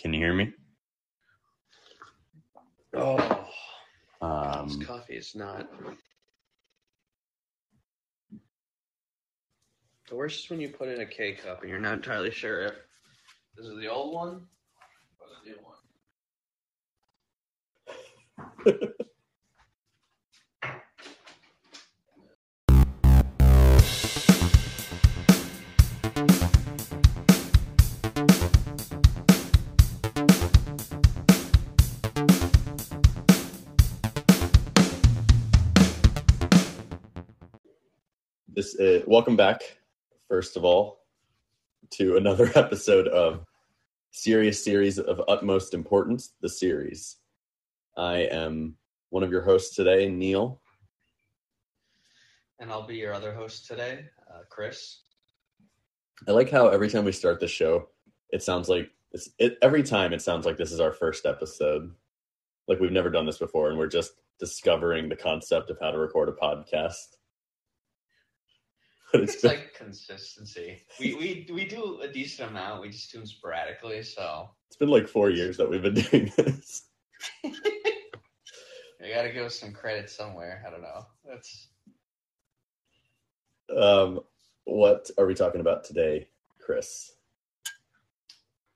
Can you hear me? Oh, Um, this coffee is not. The worst is when you put in a K cup and you're not entirely sure if this is the old one or the new one. this uh, welcome back, first of all, to another episode of Serious Series of Utmost Importance, the series. I am one of your hosts today, Neil. And I'll be your other host today, uh, Chris. I like how every time we start the show, it sounds like it's it, every time it sounds like this is our first episode. Like we've never done this before, and we're just discovering the concept of how to record a podcast. But it's like consistency. We, we we do a decent amount. We just do them sporadically, so it's been like four years that we've been doing this. you got to give us some credit somewhere. I don't know. That's Um, what are we talking about today, Chris?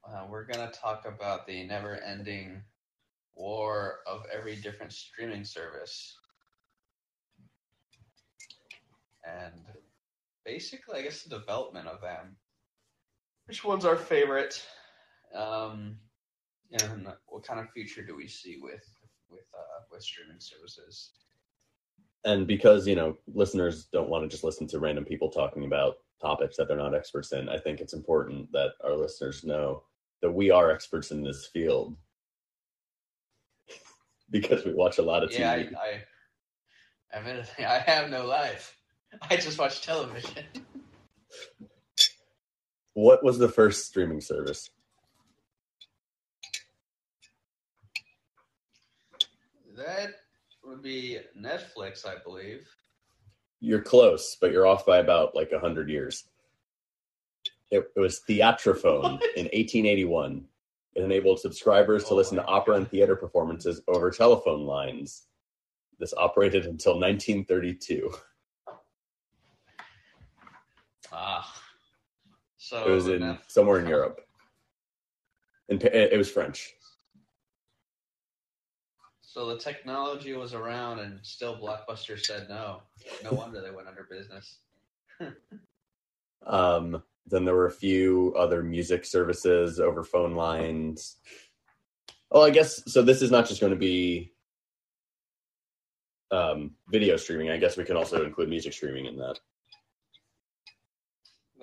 Uh, we're going to talk about the never ending war of every different streaming service. And basically, I guess the development of them. Which one's our favorite? Um, and what kind of future do we see with with uh, with streaming services? And because you know listeners don't want to just listen to random people talking about topics that they're not experts in, I think it's important that our listeners know that we are experts in this field because we watch a lot of TV. Yeah, I, I admittedly, I have no life. I just watch television. What was the first streaming service? That would be Netflix, I believe. You're close, but you're off by about like a hundred years. It, it was Theatrophone What? in 1881. It enabled subscribers to Oh listen to opera God. and theater performances over telephone lines. This operated until 1932. Ah, so It was in somewhere in Europe. In, Pa- it was French. So the technology was around, and still Blockbuster said no. No wonder they went under business. Um, then there were a few other music services over phone lines. Oh, I guess so. This is not just going to be um, video streaming. I guess we can also include music streaming in that.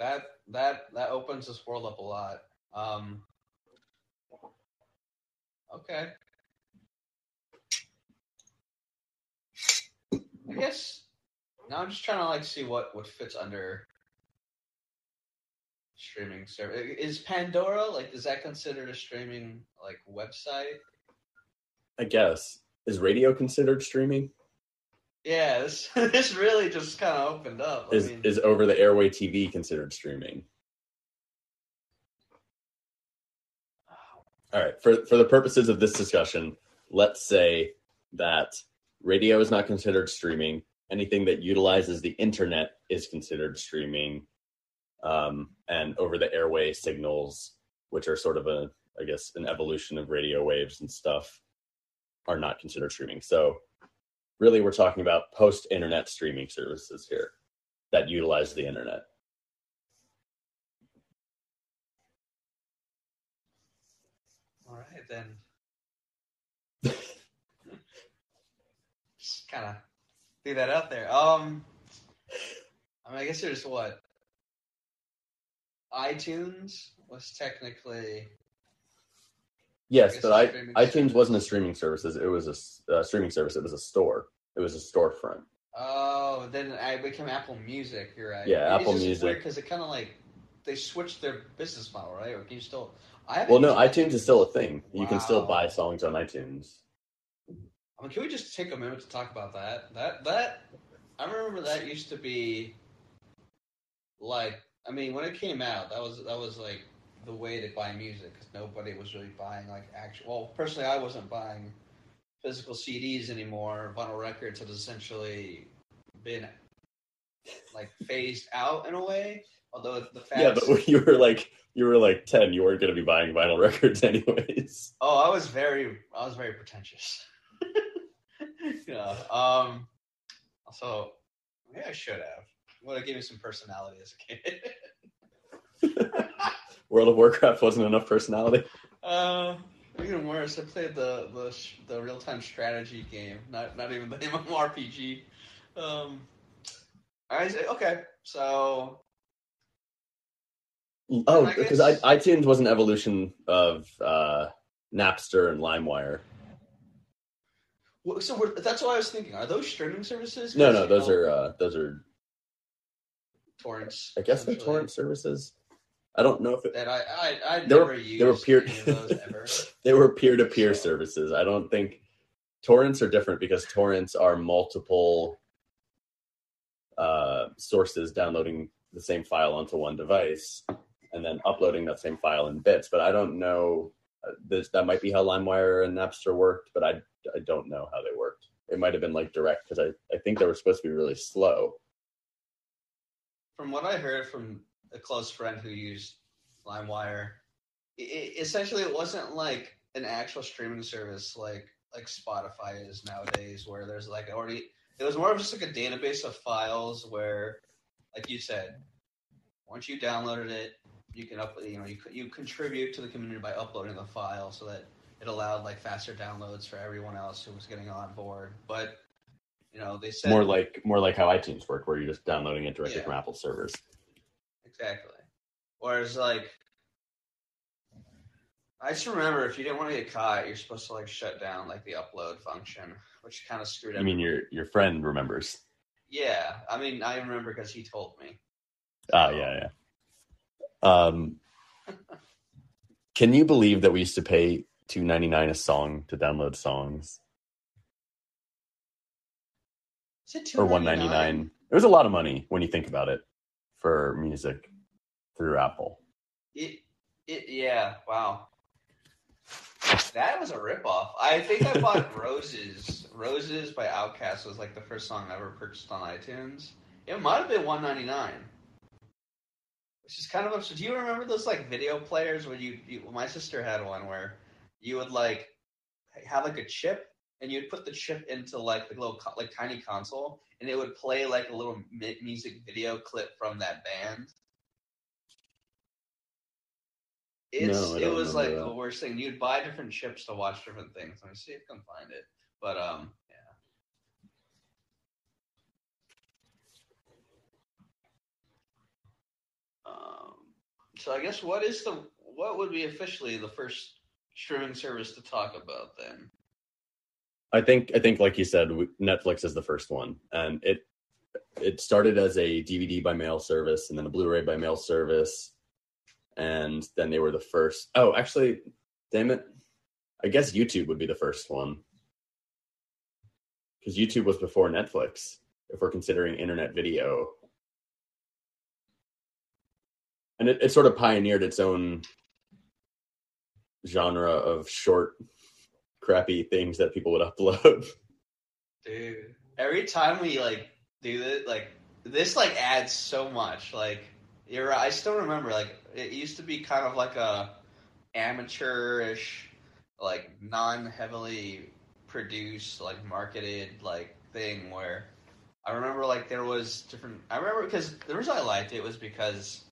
That that that opens this world up a lot. Um, okay. I guess now I'm just trying to like see what what fits under streaming service. Is Pandora like is that considered a streaming like website? I guess is radio considered streaming? Yeah, this this really just kind of opened up. I Is mean, is over the airway TV considered streaming? All right. For for the purposes of this discussion, let's say that radio is not considered streaming. Anything that utilizes the internet is considered streaming, um, and over the airway signals, which are sort of a, I guess, an evolution of radio waves and stuff, are not considered streaming. So, really, we're talking about post-internet streaming services here that utilize the internet. all right then. just kind of threw that out there. Um, I mean, I guess there's what iTunes was technically Yes, but I, iTunes wasn't a streaming service. It was a uh, streaming service. It was a store. It was a storefront. oh, then I became Apple Music. You're right. Yeah, It's Apple Music. because it kind of like they switched their business model, right? Or can you still? I Well, no, used iTunes is still a thing. You can still buy songs on iTunes. I mean, can we just take a minute to talk about that? That that I remember that used to be like I mean, when it came out, that was that was like the way to buy music because nobody was really buying like actual. Well, personally, I wasn't buying physical CDs anymore. Vinyl records had essentially been like phased out in a way. Although the fact, Yeah, but you were like you were like ten, you weren't going to be buying vinyl records anyways. oh, I was very, I was very pretentious. yeah. Um. So maybe I should have. Would have given me some personality as a kid. World of Warcraft wasn't enough personality. Uh, even worse, I played the the, the real time strategy game, not not even the MMORPG. Um, I say okay, so Oh, I because I, guess- iTunes was an evolution of uh, Napster and LimeWire. well, so we're, that's what I was thinking. Are those streaming services? No, no, those know, are uh, those are. torrents. I guess they're torrent services. I don't know if it, that I I I were- never they used were peer- any of those ever. they were peer to peer services. I don't think torrents are different because torrents are multiple uh, sources downloading the same file onto one device and then uploading that same file in bits. But I don't know. Uh, this, that might be how LimeWire and Napster worked, but I, I don't know how they worked. It might have been like direct because I, I think they were supposed to be really slow. From what I heard from a close friend who used LimeWire, it, essentially it wasn't like an actual streaming service like like Spotify is nowadays, where there's like already. It was more of just like a database of files where, like you said, once you downloaded it, you can up you know you you contribute to the community by uploading the file so that it allowed like faster downloads for everyone else who was getting on board. But you know they said More like more like how iTunes work, where you're just downloading it directly Yeah. from Apple servers. Exactly. Whereas, like, I just remember if you didn't want to get caught, you're supposed to like shut down like the upload function, which kind of screwed. Up. I mean, your your friend remembers. yeah. I mean, I remember because he told me. Oh yeah, yeah. Um, can you believe that we used to pay two ninety nine a song to download songs, Is it or one ninety nine? It was a lot of money when you think about it for music through Apple. It, it, yeah. Wow. That was a ripoff. I think I bought Roses. Roses by Outkast was like the first song I ever purchased on iTunes. It might have been one ninety nine. Which is kind of absurd. Do you remember those like video players when you, you my sister had one where you would like have like a chip and you'd put the chip into like the little like tiny console and it would play like a little music video clip from that band. It's No, it was like remember the that. worst thing. You'd buy different chips to watch different things. Let me see if I can find it. But um, yeah. Um, so I guess what is the what would be officially the first streaming service to talk about then? I think I think like you said, Netflix is the first one, and it it started as a DVD by mail service, and then a Blu-ray by mail service, and then they were the first. Oh, actually, damn it, I guess YouTube would be the first one because YouTube was before Netflix. If we're considering internet video, and it, it sort of pioneered its own genre of short crappy things that people would upload. Dude, every time we like do this, like this, like adds so much. Like you're, I still remember, like it used to be kind of like a amateurish, like non-heavily produced, like marketed, like thing where I remember like there was different. I remember because the reason I liked it was because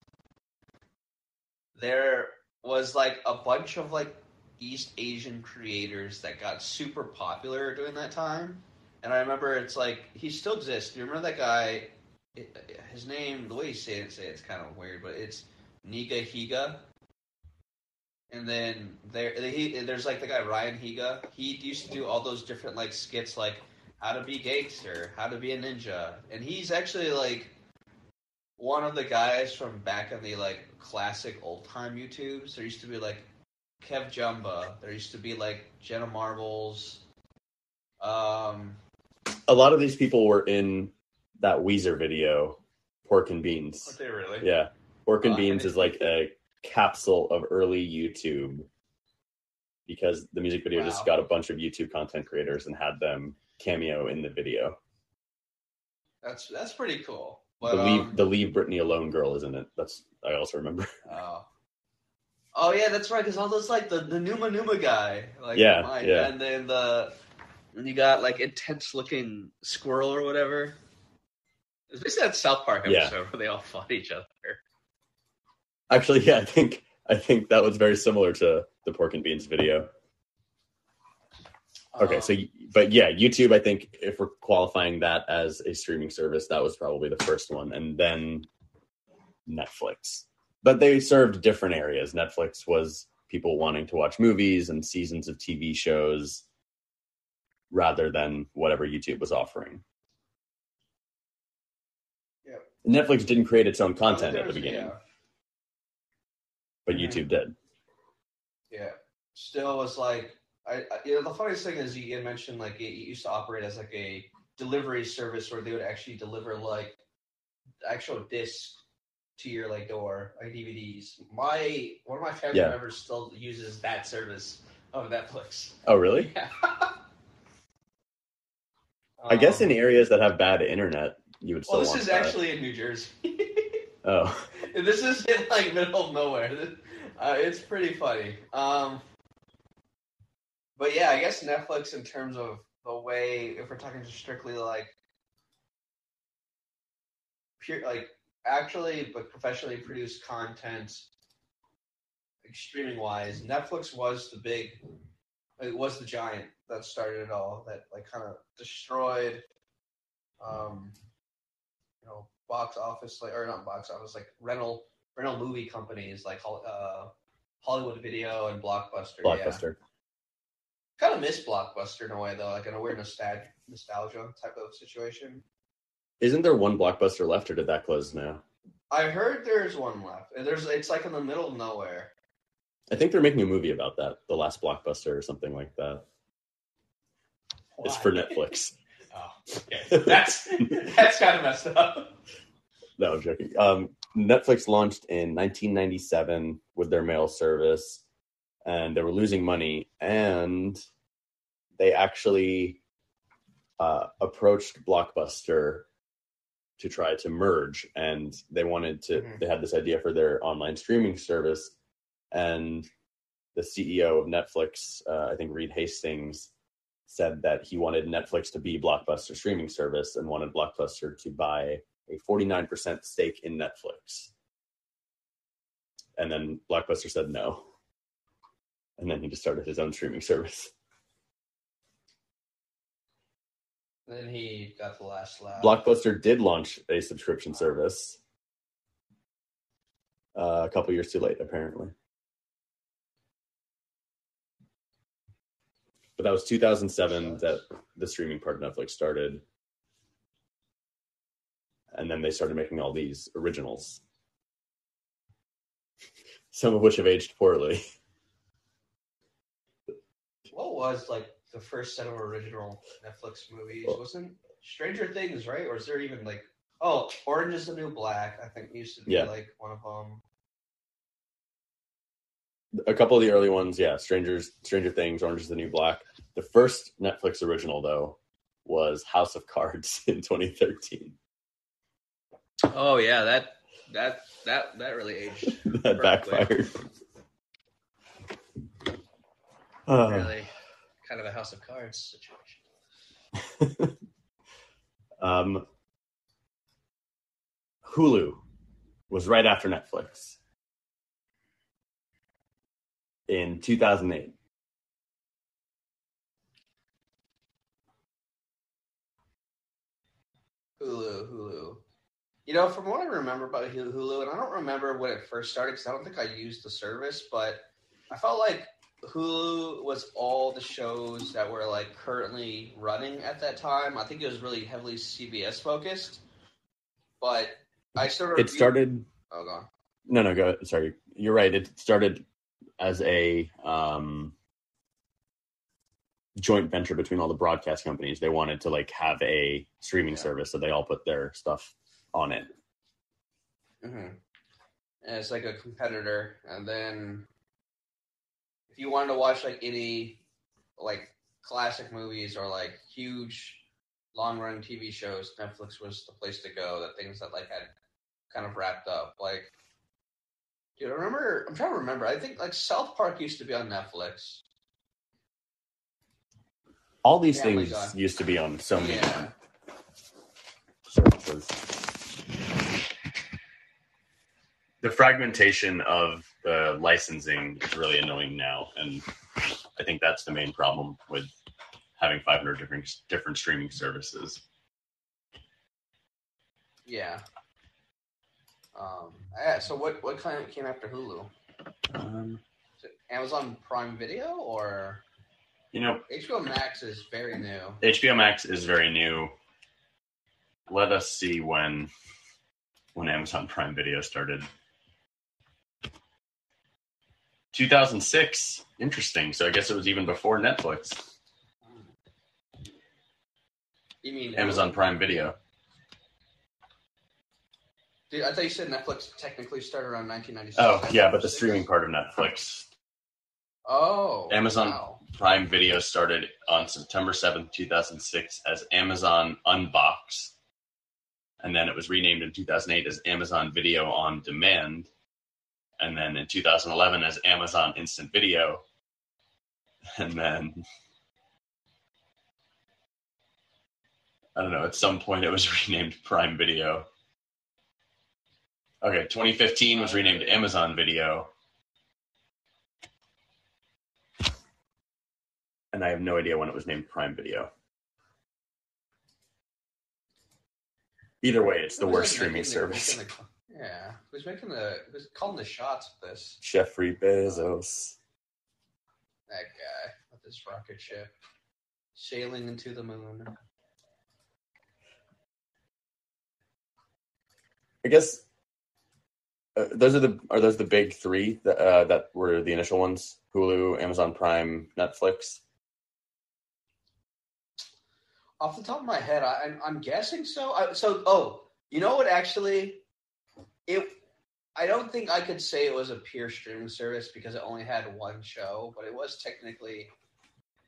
there was like a bunch of like East Asian creators that got super popular during that time. And I remember it's like he still exists. Do you remember that guy? His name, the way you say it, say it's kind of weird, but it's Niga Higa. And then there, he, there's like the guy Ryan Higa. He used to do all those different like skits, like how to be gangster, how to be a ninja, and he's actually like one of the guys from back in the like classic old time YouTubes. There used to be like Kev Jumba. There used to be like Jenna Marbles. Um, a lot of these people were in that Weezer video, Pork and Beans. they really? Yeah, Pork and I Beans haven't- is like a capsule of early YouTube because the music video just got a bunch of YouTube content creators and had them cameo in the video. That's that's pretty cool. But, the leave um, the leave Britney alone girl is in it. That's I also remember. Oh. Oh yeah, that's right. Because all those like the the Numa Numa guy, like Yeah, mine, yeah. and then the and you got like intense looking squirrel or whatever. It's basically that South Park Yeah. episode where they all fought each other. Actually, yeah, I think I think that was very similar to the pork and beans video. Okay, Um, so but yeah, YouTube. I think if we're qualifying that as a streaming service, that was probably the first one, and then Netflix. But they served different areas. Netflix was people wanting to watch movies and seasons of TV shows, rather than whatever YouTube was offering. Yep. Netflix didn't create its own content at the beginning, Yeah, but Mhm. YouTube did. yeah. Still was like I, I you know the funniest thing is you mentioned like it, it used to operate as like a delivery service where they would actually deliver like actual disc to your like door like DVDs. My one of my family Yeah. members still uses that service of Netflix. Oh, really? Yeah. I guess in Um, areas that have bad internet, you would still well, this is that. actually in New Jersey. Oh, this is in like middle of nowhere. Uh, it's pretty funny. Um, but yeah, I guess Netflix in terms of the way, if we're talking just strictly like pure, like actually, but professionally produced content, streaming wise, Netflix was the big, it was the giant that started it all. That like kind of destroyed, um, you know, box office like or not box office like rental rental movie companies like uh, Hollywood Video and Blockbuster. Yeah. Blockbuster. Kind of miss Blockbuster in a way though, like in a weird nostalgia nostalgia type of situation. Isn't there one Blockbuster left, or did that close now? I heard there's one left. and There's it's like in the middle of nowhere. I think they're making a movie about that, The Last Blockbuster, or something like that. It's for Netflix. Oh, okay. That's that's kind of messed up. No, I'm joking. Um, Netflix launched in 1997 with their mail service, and they were losing money. And they actually uh, approached Blockbuster to try to merge, and they wanted to. Mhm. They had this idea for their online streaming service, and the CEO of Netflix, uh, I think Reed Hastings, said that he wanted Netflix to be Blockbuster streaming service and wanted Blockbuster to buy a 49% stake in Netflix. And then Blockbuster said no. And then he just started his own streaming service. Then he got the last laugh. Blockbuster did launch a subscription service uh, a couple years too late, apparently. But that was 2007 that the streaming part of Netflix started. And then they started making all these originals, some of which have aged poorly. What was like the first set of original Netflix movies? Wasn't Stranger Things right? Or is there even like oh Orange is the New Black? I think used to be Yeah. like one of them. a couple of the early ones, yeah, Strangers, Stranger Things, Orange is the New Black. The first Netflix original, though, was House of Cards in 2013. Oh yeah, that that that that really aged that backfired. Uh, really kind of a House of Cards situation. um, Hulu was right after Netflix in 2008. Hulu, Hulu. You know, from what I remember about Hulu, Hulu, and I don't remember when it first started because I don't think I used the service, but I felt like Hulu was all the shows that were like currently running at that time. I think it was really heavily CBS focused, but I sort of It started. Oh, go on. No, no, go. Sorry, you're right. It started as a um, joint venture between all the broadcast companies. They wanted to like have a streaming Yeah. service, so they all put their stuff on it. Mhm. as like a competitor, and then you wanted to watch like any like classic movies or like huge long run TV shows, Netflix was the place to go. The things that like had kind of wrapped up. Like, dude, I remember. I'm trying to remember. I think like South Park used to be on Netflix. All these Family things Guy. used to be on so many Yeah. services. The fragmentation of the licensing is really annoying now, and I think that's the main problem with having 500 different different streaming services. Yeah. Um. Yeah. So what what kind of came after Hulu? Um, Amazon Prime Video or you know, HBO Max is very new. HBO Max is very new. Let us see when when Amazon Prime Video started. 2006. Interesting. So I guess it was even before Netflix. You mean uh, Amazon Prime Video. Dude, I thought you said Netflix technically started around 1996. Oh, yeah, but the streaming part of Netflix. Oh, Amazon- wow. Prime Video started on September 7th, 2006 as Amazon Unbox. And then it was renamed in 2008 as Amazon Video on Demand. And then in 2011 as Amazon Instant Video. And then, I don't know, at some point it was renamed Prime Video. Okay, 2015 was renamed Amazon Video. and I have no idea when it was named Prime Video. Either way, it's the worst streaming service. Yeah, who's making the who's calling the shots with this? Jeffrey Bezos. That guy with his rocket ship sailing into the moon. I guess uh, those are the are those the big three that uh, that were the initial ones: Hulu, Amazon Prime, Netflix. Off the top of my head, I, I'm, I'm guessing so. I, so, oh, you know what? Actually, it. I don't think I could say it was a pure streaming service because it only had one show, but it was technically.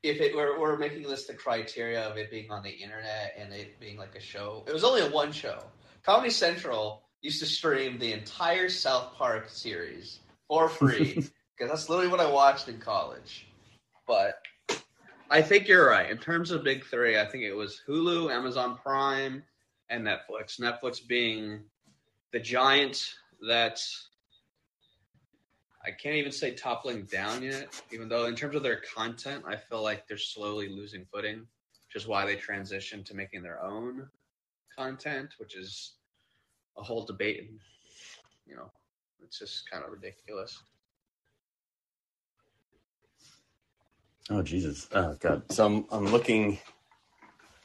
If it were, we're making this the criteria of it being on the internet and it being like a show, it was only a one show. Comedy Central used to stream the entire South Park series for free because that's literally what I watched in college. But I think you're right. In terms of big three, I think it was Hulu, Amazon Prime, and Netflix. Netflix being the giant that I can't even say toppling down yet, even though in terms of their content, I feel like they're slowly losing footing, which is why they transitioned to making their own content, which is a whole debate. And, you know, it's just kind of ridiculous. Oh Jesus! Oh God! So I'm I'm looking.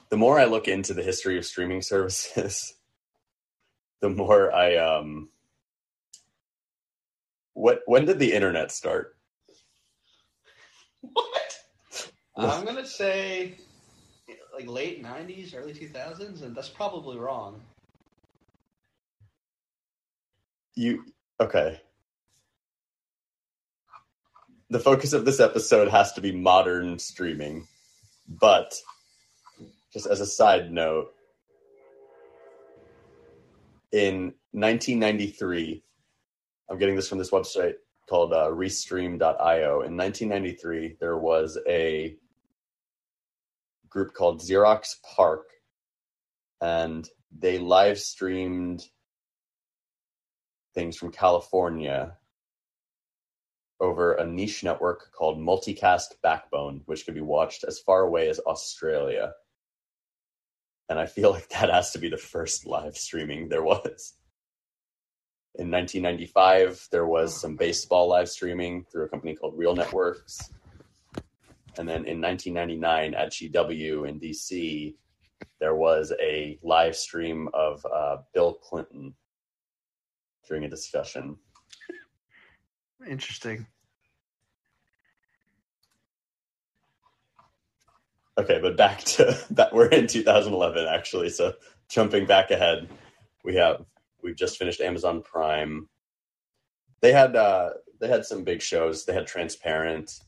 The more I look into the history of streaming services, the more I um. What when did the internet start? What? I'm gonna say like late '90s, early 2000s, and that's probably wrong. You okay? The focus of this episode has to be modern streaming, but just as a side note, in 1993, I'm getting this from this website called uh, Restream.io. In 1993, there was a group called Xerox PARC, and they live streamed things from California over a niche network called Multicast Backbone, which could be watched as far away as Australia. And I feel like that has to be the first live streaming there was. In 1995, there was some baseball live streaming through a company called Real Networks. And then in 1999 at GW in DC, there was a live stream of uh, Bill Clinton during a discussion. Interesting. Okay, but back to that. We're in 2011 actually. So jumping back ahead, we have we've just finished Amazon Prime. They had uh they had some big shows. They had Transparent.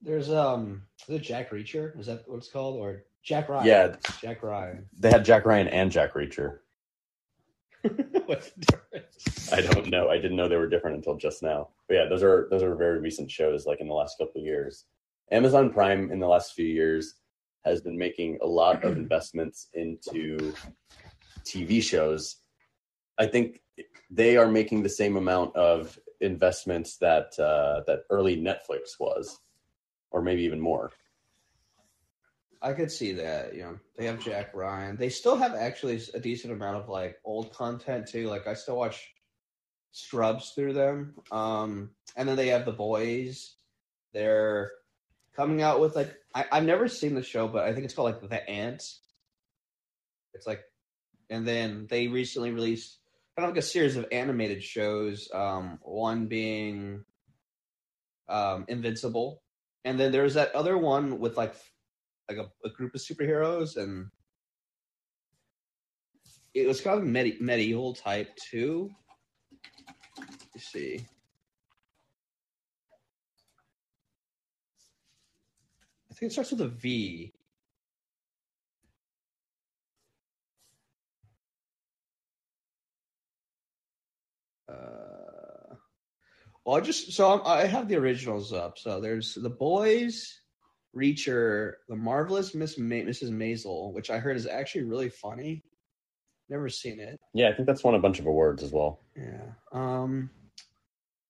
There's um, is it Jack Reacher? Is that what it's called, or Jack Ryan? Yeah. Jack Ryan. They had Jack Ryan and Jack Reacher. What's the difference? I don't know. I didn't know they were different until just now. But yeah, those are those are very recent shows, like in the last couple of years. Amazon Prime in the last few years has been making a lot of investments into TV shows. I think they are making the same amount of investments that uh, that early Netflix was, or maybe even more. I could see that. You know, they have Jack Ryan. They still have actually a decent amount of like old content too. Like I still watch Scrubs through them. Um, and then they have The Boys. They're coming out with like I, I've never seen the show, but I think it's called like The Ants. It's like, and then they recently released kind of like a series of animated shows. Um, one being um, Invincible, and then there's that other one with like like a, a group of superheroes, and it was kind of medi- medieval type too. Let's see. Think it starts with a V. Uh, well, I just so I'm, I have the originals up. So there's the boys, Reacher, the marvelous Miss Ma- Mrs. Maisel, which I heard is actually really funny. Never seen it. Yeah, I think that's won a bunch of awards as well. Yeah. Um,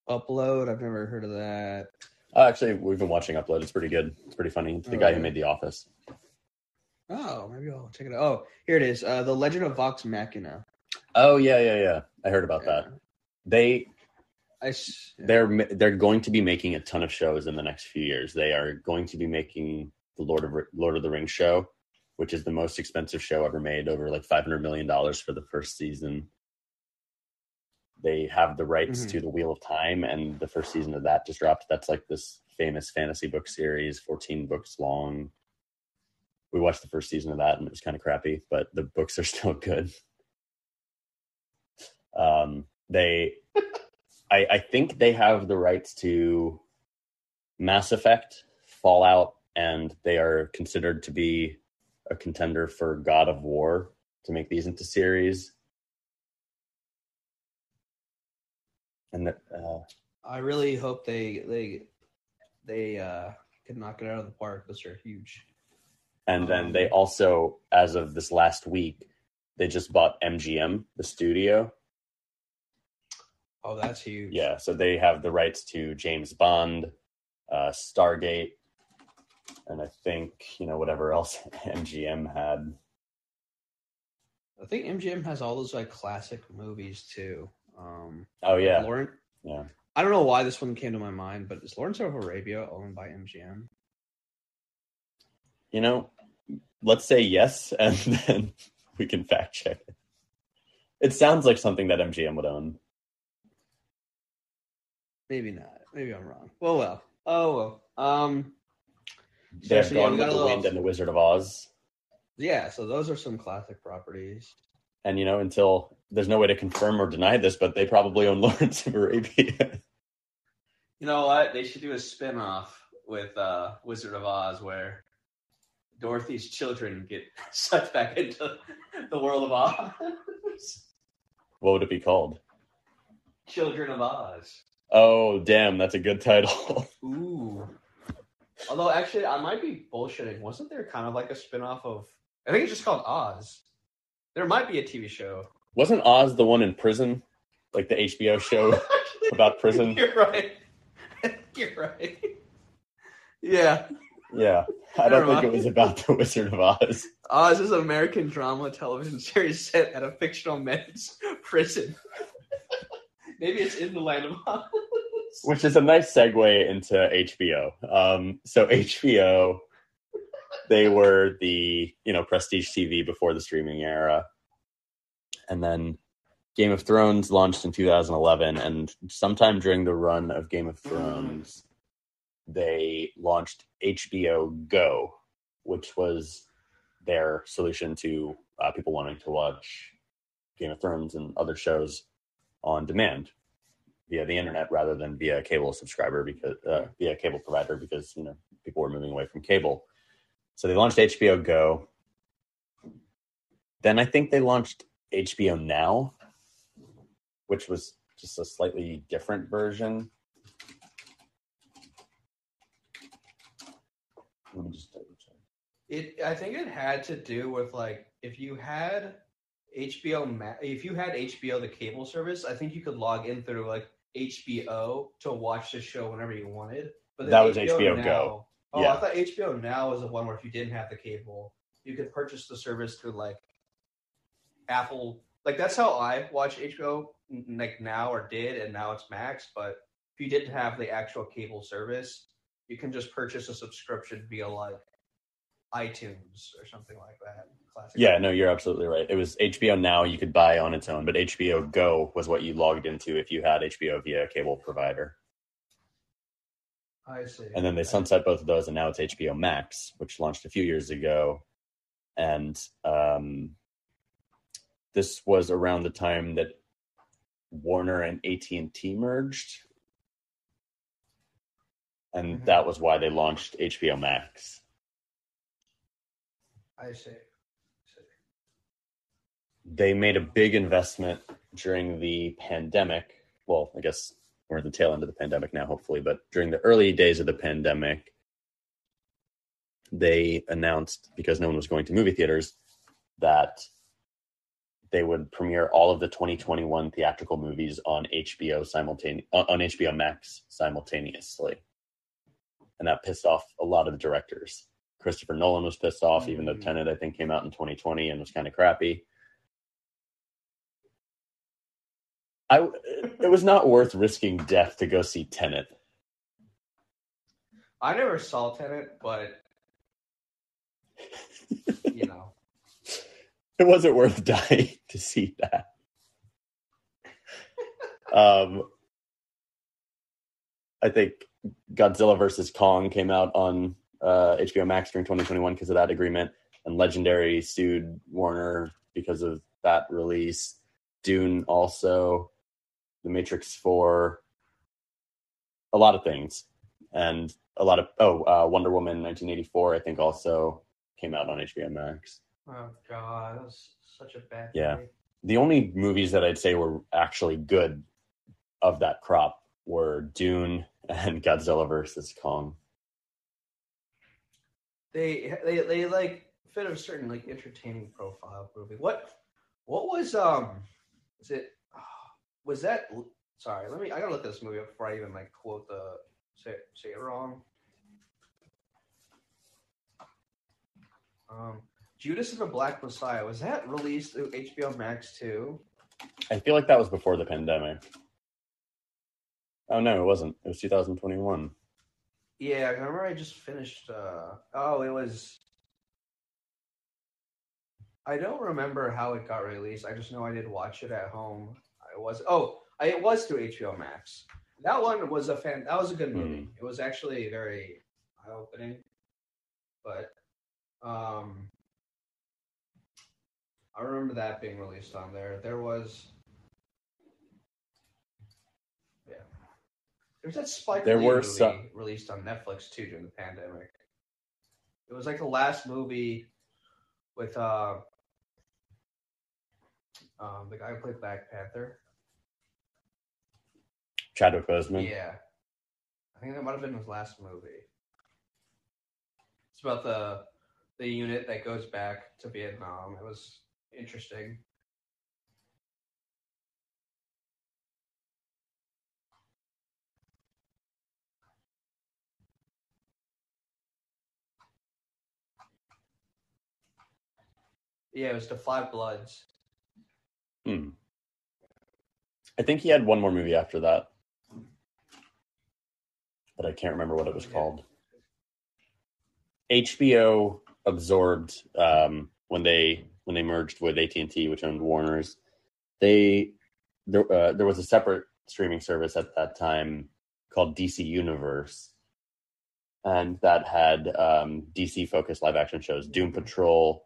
upload. I've never heard of that. Uh, actually, we've been watching Upload. It's pretty good. It's pretty funny. It's the Oh, guy who made The Office. Oh, maybe I'll check it out. Oh, here it is. Uh, the Legend of Vox Machina. Oh yeah, yeah, yeah. I heard about that. They I yeah. they're they're going to be making a ton of shows in the next few years. They are going to be making the Lord of Lord of the Rings show, which is the most expensive show ever made, over like five hundred million dollars for the first season. They have the rights Mhm. to the Wheel of Time, and the first season of that just dropped. That's like this famous fantasy book series, fourteen books long. We watched the first season of that, and it was kind of crappy, but the books are still good. Um, they I, I think they have the rights to Mass Effect, Fallout, and they are considered to be a contender for God of War to make these into series. And that, uh, I really hope they they they uh can knock it out of the park. Those are huge. and then they also, as of this last week, they just bought MGM, the studio. Oh, that's huge. Yeah, so they have the rights to James Bond, uh, Stargate, and I think you know whatever else MGM had. I think MGM has all those like classic movies too. Um, Oh yeah, Lauren. yeah. I don't know why this one came to my mind, but is Lawrence of Arabia owned by MGM? You know, let's say yes, and then we can fact check it. It sounds like something that MGM would own. Maybe not. Maybe I'm wrong. Well, well. Oh well. Um. They have so, yeah, Gone with the Wind and the Wizard of Oz. Yeah, so those are some classic properties. And you know, until there's no way to confirm or deny this, but they probably own Lawrence of Arabia. You know what? They should do a spin-off with uh, Wizard of Oz where Dorothy's children get sucked back into the world of Oz. what would it be called? Children of Oz. Oh, damn, that's a good title. Ooh. Although actually I might be bullshitting. Wasn't there kind of like a spin-off of I think it's just called Oz. There might be a TV show. Wasn't Oz the one in prison? Like the HBO show about prison? You're right. You're right. Yeah. Yeah. I don't Never think it was about the Wizard of Oz. Oz is an American drama television series set at a fictional men's prison. Maybe it's in the land of Oz. Which is a nice segue into HBO. Um, so HBO, they were the you know prestige TV before the streaming era, and then Game of Thrones launched in 2011, and sometime during the run of Game of Thrones, they launched HBO Go, which was their solution to uh, people wanting to watch Game of Thrones and other shows on demand via the internet rather than via cable subscriber because uh, via cable provider because you know people were moving away from cable. So they launched HBO Go. Then I think they launched HBO Now, which was just a slightly different version. Let me just double check. It I think it had to do with like if you had HBO if you had HBO the cable service, I think you could log in through like HBO to watch the show whenever you wanted. But That was HBO Now, Go. Oh, Yeah. I thought HBO Now was the one where if you didn't have the cable, you could purchase the service through like Apple. Like that's how I watch HBO like now or did, and now it's Max. But if you didn't have the actual cable service, you can just purchase a subscription via like iTunes or something like that. Classic. Yeah, no, you're absolutely right. It was HBO Now you could buy on its own, but HBO Go was what you logged into if you had HBO via a cable provider. I see. And then they sunset both of those, and now it's HBO Max, which launched a few years ago. And um, this was around the time that Warner and AT and T merged, and Mhm. that was why they launched HBO Max. I see. They made a big investment during the pandemic. Well, I guess we're at the tail end of the pandemic now, hopefully, but during the early days of the pandemic, they announced because no one was going to movie theaters that they would premiere all of the 2021 theatrical movies on HBO simultane- uh, on HBO Max simultaneously. And that pissed off a lot of the directors. Christopher Nolan was pissed off, even though Mhm. Tenet I think came out in 2020 and was kind of crappy. I it was not worth risking death to go see Tenet. I never saw Tenet, but you know, it wasn't worth dying to see that. um, I think Godzilla versus Kong came out on uh, HBO Max during 2021 because of that agreement, and Legendary sued Warner because of that release. Dune also, The Matrix 4, a lot of things, and a lot of oh, uh, Wonder Woman 1984 I think also came out on HBO Max. Oh god, that was such a bad. Yeah. movie. the only movies that I'd say were actually good of that crop were Dune and Godzilla versus Kong. they they they like fit a certain like entertaining profile movie. What what was um is it was that sorry, let me I gotta look at this movie up before I even like quote the say say it wrong. Um Judas and the Black Messiah, was that released through HBO Max too? I feel like that was before the pandemic. Oh no, it wasn't. It was 2021. Yeah, I remember I just finished uh oh it was I don't remember how it got released. I just know I did watch it at home. I was oh, I, it was through HBO Max. That one was a fan. That was a good movie. It was actually very eye opening, but um, I remember that being released on there. There was yeah, there's that Spike There Lee were movie some- released on Netflix too during the pandemic. It was like the last movie with uh um the guy who played Black Panther. Chadwick Boseman. Yeah. I think that might have been his last movie. It's about the the unit that goes back to Vietnam. It was interesting. Yeah, it was the Five Bloods. Hmm. I think he had one more movie after that, but I can't remember what it was Yeah. called. HBO absorbed um, when they when they merged with AT and T, which owned Warner's. They there uh, there was a separate streaming service at that time called DC Universe, and that had um, DC focused live action shows, Doom Patrol,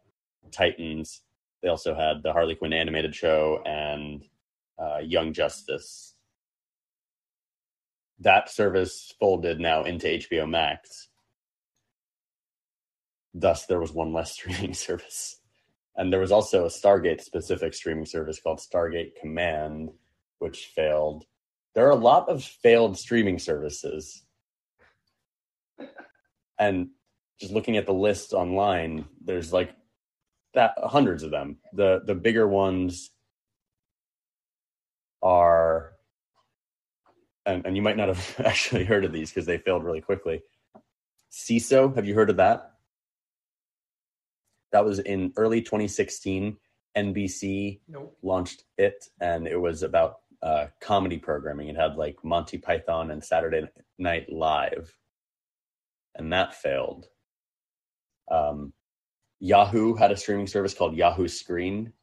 Titans. They also had the Harley Quinn animated show and uh, Young Justice. That service folded now into HBO Max. Thus, there was one less streaming service. And there was also a Stargate specific streaming service called Stargate Command, which failed. There are a lot of failed streaming services. And just looking at the list online, there's like that hundreds of them. The the bigger ones are and, and you might not have actually heard of these because they failed really quickly. Seeso, have you heard of that? That was in early 2016. NBC Nope. launched it, and it was about uh, comedy programming. It had like Monty Python and Saturday Night Live, and that failed. Um, Yahoo had a streaming service called Yahoo Screen.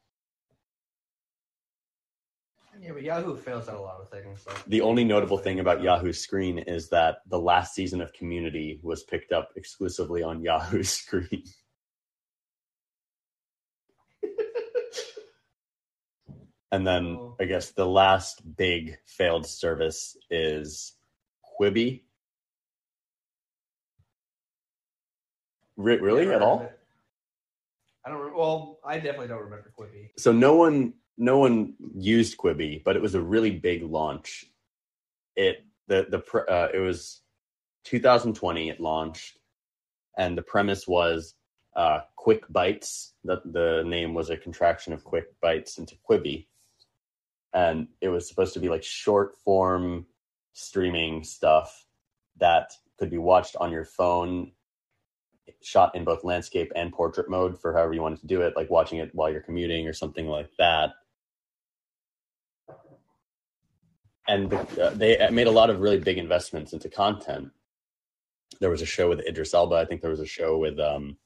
Yeah, but Yahoo fails at a lot of things. Like, The only notable thing about Yahoo Screen is that the last season of Community was picked up exclusively on Yahoo Screen. And then Oh. I guess the last big failed service is Quibi. Re- really at all? it. I don't. Re- well, I definitely don't remember Quibi. So no one no one used Quibi, but it was a really big launch. It the the pr- uh, it was 2020 it launched and the premise was uh, quick bites that the name was a contraction of quick bites into Quibi and it was supposed to be like short form streaming stuff that could be watched on your phone shot in both landscape and portrait mode for however you wanted to do it like watching it while you're commuting or something like that. And the, uh, they made a lot of really big investments into content. There was a show with Idris Elba. I think there was a show with um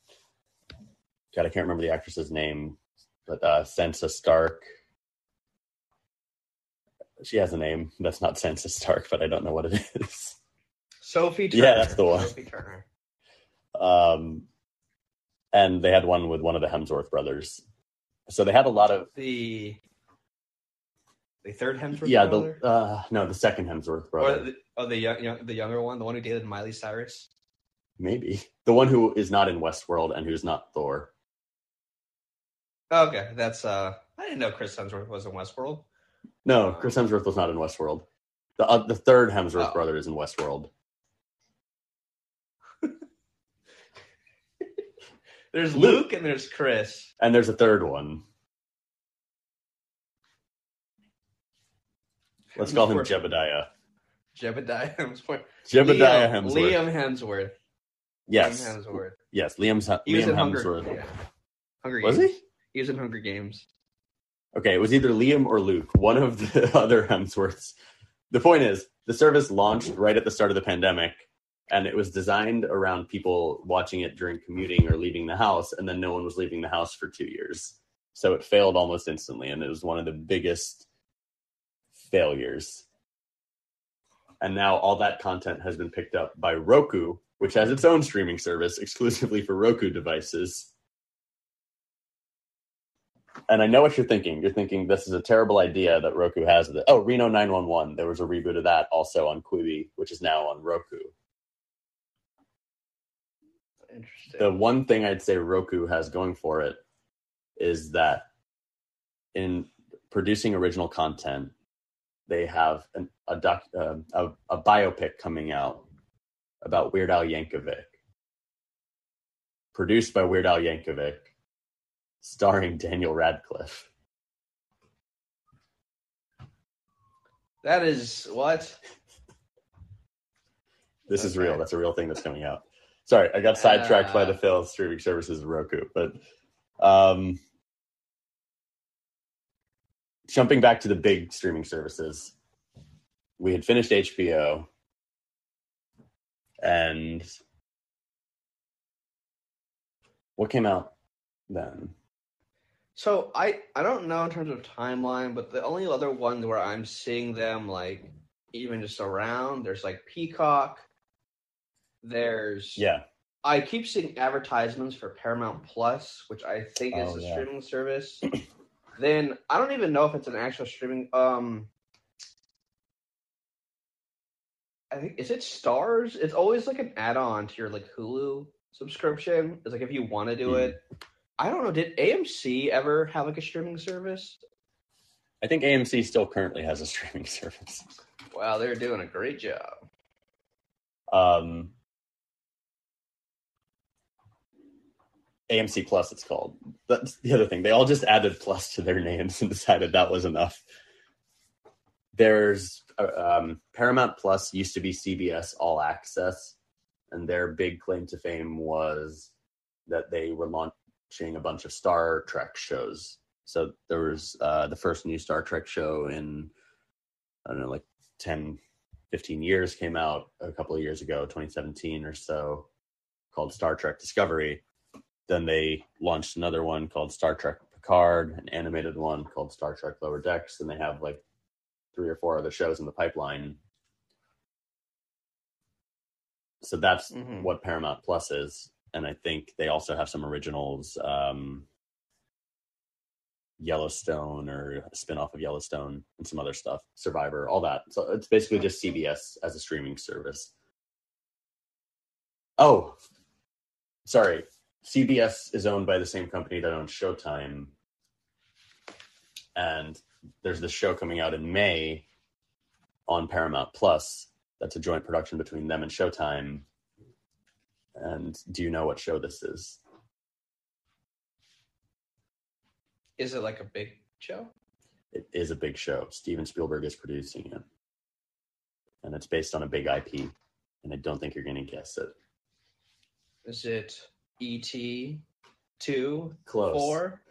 God I can't remember the actress's name but uh Sansa Stark she has a name that's not Sansa Stark but I don't know what it is Sophie. Turner. Yeah, that's the one. Sophie Turner. um, and they had one with one of the Hemsworth brothers. So they had a lot of The the third Hemsworth yeah. brother? The uh, no, the second Hemsworth or brother, the, oh the young, young the younger one, the one who dated Miley Cyrus. maybe the one who is not in Westworld and who's not Thor. Okay, that's uh. I didn't know Chris Hemsworth was in Westworld. No, Chris Hemsworth was not in Westworld. The uh, the third Hemsworth Oh. brother is in Westworld. There's Luke. And there's Chris. And there's a third one. Let's call him Jebediah. Jebediah Hemsworth. Jebediah Liam, Hemsworth. Liam Hemsworth. yes, Liam Hemsworth. yes, Liam's He Liam in Hunger, Hemsworth. yeah. Hunger Was Games. he? He was in Hunger Games. Okay, it was either Liam or Luke, one of the other Hemsworths. The point is, the service launched right at the start of the pandemic, and it was designed around people watching it during commuting or leaving the house, and then no one was leaving the house for two years. So it failed almost instantly, and it was one of the biggest failures. And now all that content has been picked up by Roku, which has its own streaming service exclusively for Roku devices. And I know what you're thinking. You're thinking this is a terrible idea that Roku has. The, oh, Reno 911. There was a reboot of that also on Quibi, which is now on Roku. Interesting. The one thing I'd say Roku has going for it is that in producing original content, they have an, a, doc, uh, a a biopic coming out about Weird Al Yankovic, produced by Weird Al Yankovic, starring Daniel Radcliffe. that is what? This is real. That's a real thing that's coming out. Sorry, I got sidetracked by Uh. the failed streaming services of Roku, but um, jumping back to the big streaming services, we had finished HBO, and what came out then? So I I don't know in terms of timeline, but the only other one where I'm seeing them like even just around, there's like Peacock. There's Yeah, I keep seeing advertisements for Paramount Plus, which I think is Oh, a yeah. streaming service. then I don't even know if it's an actual streaming. Um, I think is it Starz? It's always like an add-on to your like Hulu subscription. It's like if you want to do Hmm. it. I don't know. Did AMC ever have like a streaming service? I think AMC still currently has a streaming service. Wow, they're doing a great job. Um, AMC Plus, it's called. That's the other thing. They all just added plus to their names and decided that was enough. There's uh, um, Paramount Plus used to be CBS All Access, and their big claim to fame was that they were launching a bunch of Star Trek shows. So there was uh, the first new Star Trek show in, I don't know, like 10, 15 years came out a couple of years ago, 2017 or so, called Star Trek Discovery. Then they launched another one called Star Trek Picard, an animated one called Star Trek Lower Decks, and they have like three or four other shows in the pipeline. So that's Mhm. what Paramount Plus is, and I think they also have some originals, um, Yellowstone or a spin-off of Yellowstone and some other stuff, Survivor, all that. So it's basically just CBS as a streaming service. Oh, sorry. CBS is owned by the same company that owns Showtime. And there's this show coming out in May on Paramount Plus. That's a joint production between them and Showtime. And do you know what show this is? Is it like a big show? It is a big show. Steven Spielberg is producing it. And it's based on a big IP. And I don't think you're going to guess it. Is it ET two Close. four?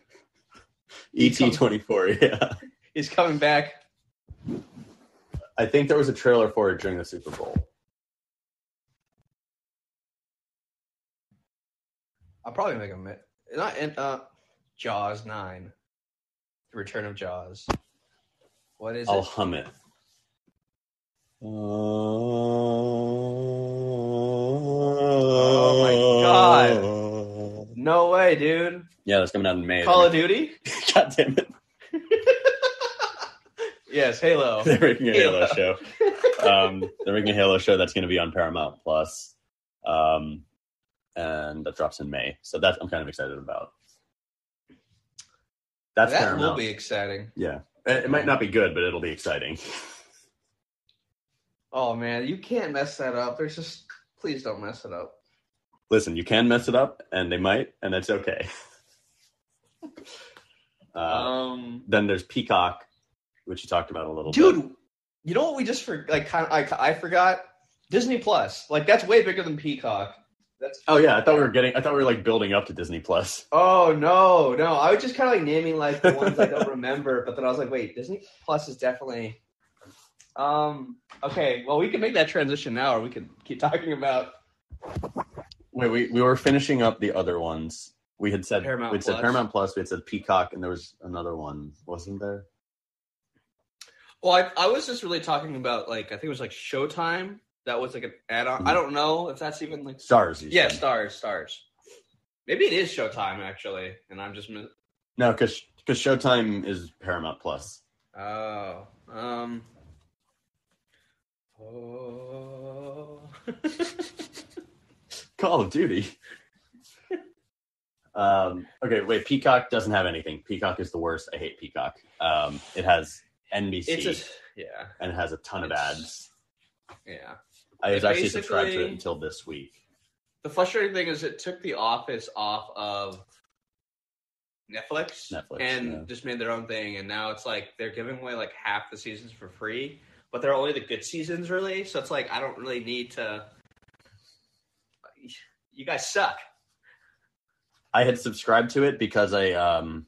ET24, yeah. He's coming back. I think there was a trailer for it during the Super Bowl. I'll probably make a mi- not in uh Jaws nine. The Return of Jaws. What is it? I'll it? hum it. Oh my god! No way, dude. Yeah, that's coming out in May. Call of Duty? God damn it! yes, Halo. They're making a Halo Halo. show. Um, they're making a Halo show that's going to be on Paramount Plus, um, and that drops in May. So that I'm kind of excited about. That's that Paramount. will be exciting. Yeah, it, it might not be good, but it'll be exciting. Oh man, you can't mess that up. There's just please don't mess it up. Listen, you can mess it up, and they might, and that's okay. uh, um then there's Peacock, which you talked about a little bit. dude, you know what we just for like kind of I, I forgot Disney Plus. Like that's way bigger than Peacock. That's Oh yeah, I thought we were getting. I thought we were like building up to Disney Plus. Oh no, no! I was just kind of like naming like the ones I don't remember, but then I was like, wait, Disney Plus is definitely. Um. Okay. Well, we can make that transition now, or we can keep talking about. Wait, we we were finishing up the other ones. We had said Paramount we'd said Paramount Plus. We had said Peacock, and there was another one, wasn't there? Well, I, I was just really talking about like I think it was like Showtime. That was like an add-on. I don't know if that's even like. Starz. You Yeah, said. stars, stars. Maybe it is Showtime actually, and I'm just. mi- No, because because Showtime is Paramount Plus. Oh. Um. Oh. Call of Duty. um. Okay. Wait. Peacock doesn't have anything. Peacock is the worst. I hate Peacock. Um. It has NBC it's a yeah and it has a ton of ads. yeah. I was actually subscribed to it until this week. The frustrating thing is it took The Office off of Netflix, Netflix, and yeah. just made their own thing. And now it's like they're giving away like half the seasons for free, but they're only the good seasons, really. So it's like I don't really need to. You guys suck. I had subscribed to it because I um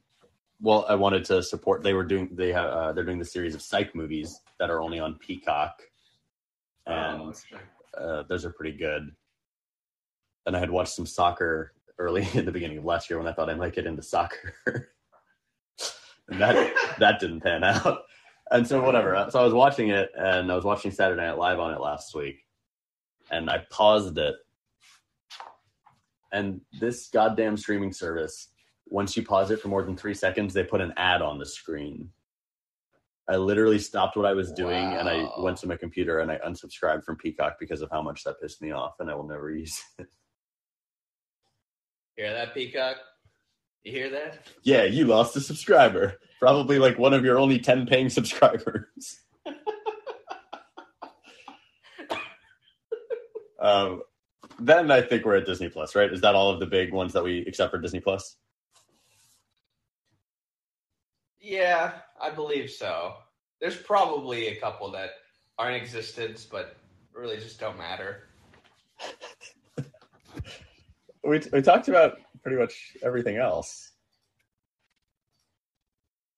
well I wanted to support they were doing they have uh, they're doing the series of psych movies that are only on Peacock and uh, those are pretty good. And I had watched some soccer early in the beginning of last year when I thought I might get into soccer. and that that didn't pan out. And so whatever. So I was watching it and I was watching Saturday Night Live on it last week. And I paused it. And this goddamn streaming service once you pause it for more than three seconds, they put an ad on the screen. I literally stopped what I was doing and I went to my computer and I unsubscribed from Peacock because of how much that pissed me off, and I will never use it. Hear that, Peacock? You hear that? Yeah, you lost a subscriber. Probably like one of your only 10 paying subscribers. um, then I think we're at Disney Plus, right? Is that all of the big ones that we except for Disney Plus? Yeah, I believe so. There's probably a couple that are in existence, but really just don't matter. We, we talked about pretty much everything else.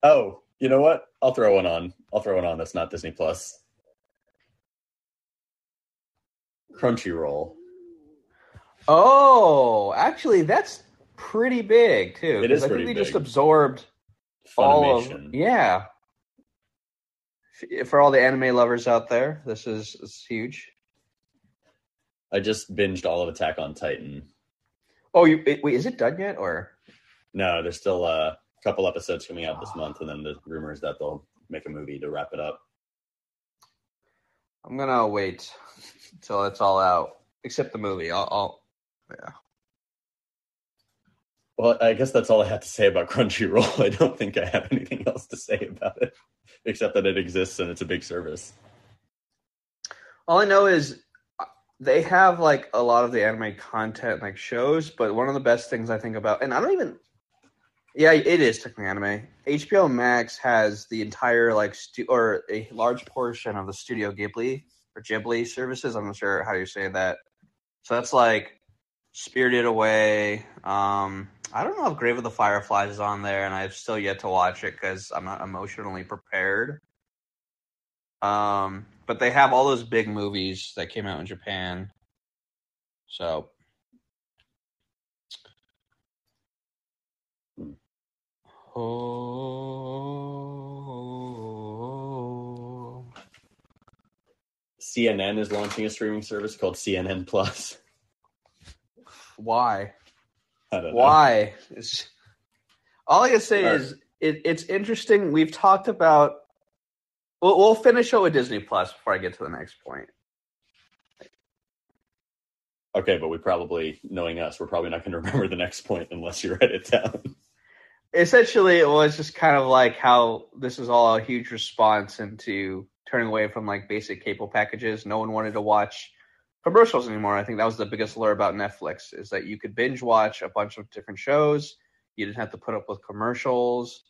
Oh, you know what? I'll throw one on. I'll throw one on that's not Disney Plus. Crunchyroll. Oh, actually, that's pretty big too. It is I think they just absorbed all of yeah. For all the anime lovers out there, this is, is huge. I just binged all of Attack on Titan. Oh, you it, wait, is it done yet or? No, there's still a couple episodes coming out this month, and then the rumors that they'll make a movie to wrap it up. I'm gonna wait until it's all out, except the movie. I'll, I'll yeah. Well, I guess that's all I have to say about Crunchyroll. I don't think I have anything else to say about it, except that it exists and it's a big service. All I know is uh, they have like a lot of the anime content like shows, but one of the best things I think about, and I don't even, yeah, it is technically anime. HBO Max has the entire like stu- or a large portion of the Studio Ghibli or Ghibli services. I'm not sure how you say that. So that's like Spirited Away. Um, I don't know if Grave of the Fireflies is on there, and I've still yet to watch it because I'm not emotionally prepared. Um, but they have all those big movies that came out in Japan. So. Oh. CNN is launching a streaming service called CNN Plus. Why? I don't know. Why? All I can say Or- is it, it's interesting. We've talked about. We'll, we'll finish it with Disney Plus before I get to the next point. Okay, but we probably, knowing us, we're probably not going to remember the next point unless you write it down. essentially it was just kind of like how this is all a huge response into turning away from like basic cable packages no one wanted to watch commercials anymore. I think that was the biggest lure about netflix is that you could binge watch a bunch of different shows. You didn't have to put up with commercials.